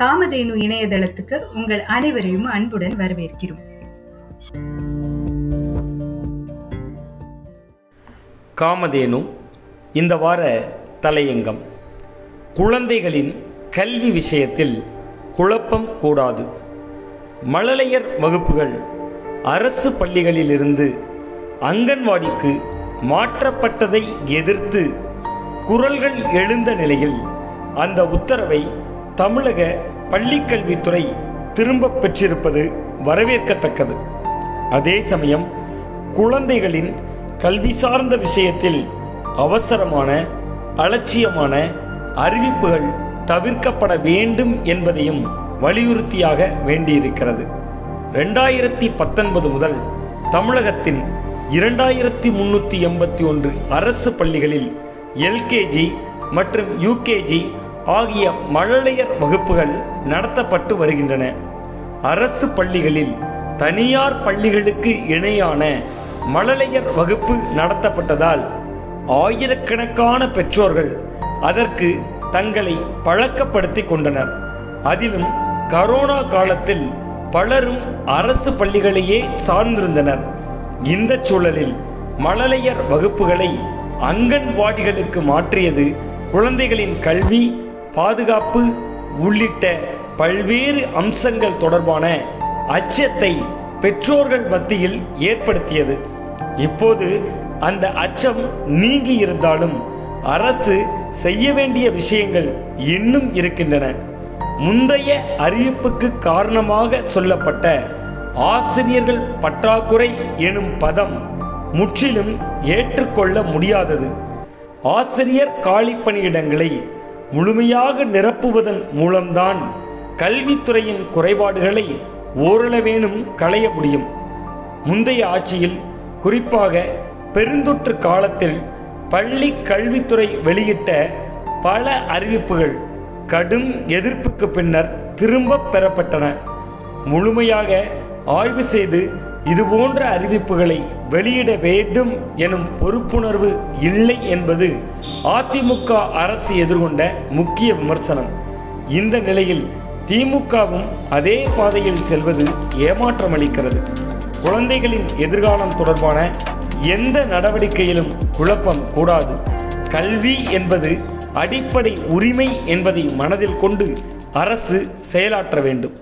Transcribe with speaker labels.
Speaker 1: காமதேனு இணையதளத்துக்கு உங்கள் அனைவரையும் அன்புடன் வரவேற்கிறோம்.
Speaker 2: காமதேனு இந்த வார தலையங்கம். குழந்தைகளின் கல்வி விஷயத்தில் குழப்பம் கூடாது. மழலையர் வகுப்புகள் அரசு பள்ளிகளிலிருந்து அங்கன்வாடிக்கு மாற்றப்பட்டதை எதிர்த்து குரல்கள் எழுந்த நிலையில் அந்த உத்தரவை தமிழக பள்ளிக்கல்வித்துறை திரும்பப் பெற்றிருப்பது வரவேற்கத்தக்கது. அதே சமயம் குழந்தைகளின் கல்வி சார்ந்த விஷயத்தில் அவசரமான அலட்சியமான அறிவிப்புகள் தவிர்க்கப்பட வேண்டும் என்பதையும் வலியுறுத்தியாக வேண்டியிருக்கிறது. ரெண்டாயிரத்தி பத்தொன்பது முதல் தமிழகத்தின் இரண்டாயிரத்தி முன்னூற்றி எண்பத்தி ஒன்று அரசு பள்ளிகளில் எல்கேஜி மற்றும் யூகேஜி ஆகிய மழலையர் வகுப்புகள் நடத்தப்பட்டு வருகின்றன. அரசு பள்ளிகளில் தனியார் பள்ளிகளுக்கு இணையான மழலையர் வகுப்பு நடத்தப்பட்டதால் ஆயிரக்கணக்கான பெற்றோர்கள் அதற்கு தங்களை பழக்கப்படுத்தி கொண்டனர். அதிலும் கரோனா காலத்தில் பலரும் அரசு பள்ளிகளையே சார்ந்திருந்தனர். இந்த சூழலில் மழலையர் வகுப்புகளை அங்கன்வாடிகளுக்கு மாற்றியது குழந்தைகளின் கல்வி பாதுகாப்பு உள்ளிட்ட பல்வேறு அம்சங்கள் தொடர்பான அச்சத்தை பெற்றோர்கள் மத்தியில் ஏற்படுத்தியது. இப்போது அந்த அச்சம் நீங்கி இருந்தாலும் அரசு செய்ய வேண்டிய விஷயங்கள் இன்னும் இருக்கின்றன. முந்தைய அறிவிப்புக்கு காரணமாக சொல்லப்பட்ட ஆசிரியர்கள் பற்றாக்குறை எனும் பதம் முற்றிலும் ஏற்றுக்கொள்ள முடியாதது. ஆசிரியர் காலி பணியிடங்களை முழுமையாக நிரப்புவதன் மூலம்தான் கல்வித்துறையின் குறைபாடுகளை ஓரளவேனும் களைய முடியும். முந்தைய ஆட்சியில் குறிப்பாக பெருந்தொற்று காலத்தில் பள்ளி கல்வித்துறை வெளியிட்ட பல அறிவிப்புகள் கடும் எதிர்ப்புக்கு பின்னர் திரும்பப் பெறப்பட்டன. முழுமையாக ஆய்வு செய்து இதுபோன்ற அறிவிப்புகளை வெளியிட வேண்டும் எனும் பொறுப்புணர்வு இல்லை என்பது அதிமுக அரசு எதிர்கொண்ட முக்கிய விமர்சனம். இந்த நிலையில் திமுகவும் அதே பாதையில் செல்வது ஏமாற்றமளிக்கிறது. குழந்தைகளின் எதிர்காலம் தொடர்பான எந்த நடவடிக்கையிலும் குழப்பம் கூடாது. கல்வி என்பது அடிப்படை உரிமை என்பதை மனதில் கொண்டு அரசு செயலாற்ற வேண்டும்.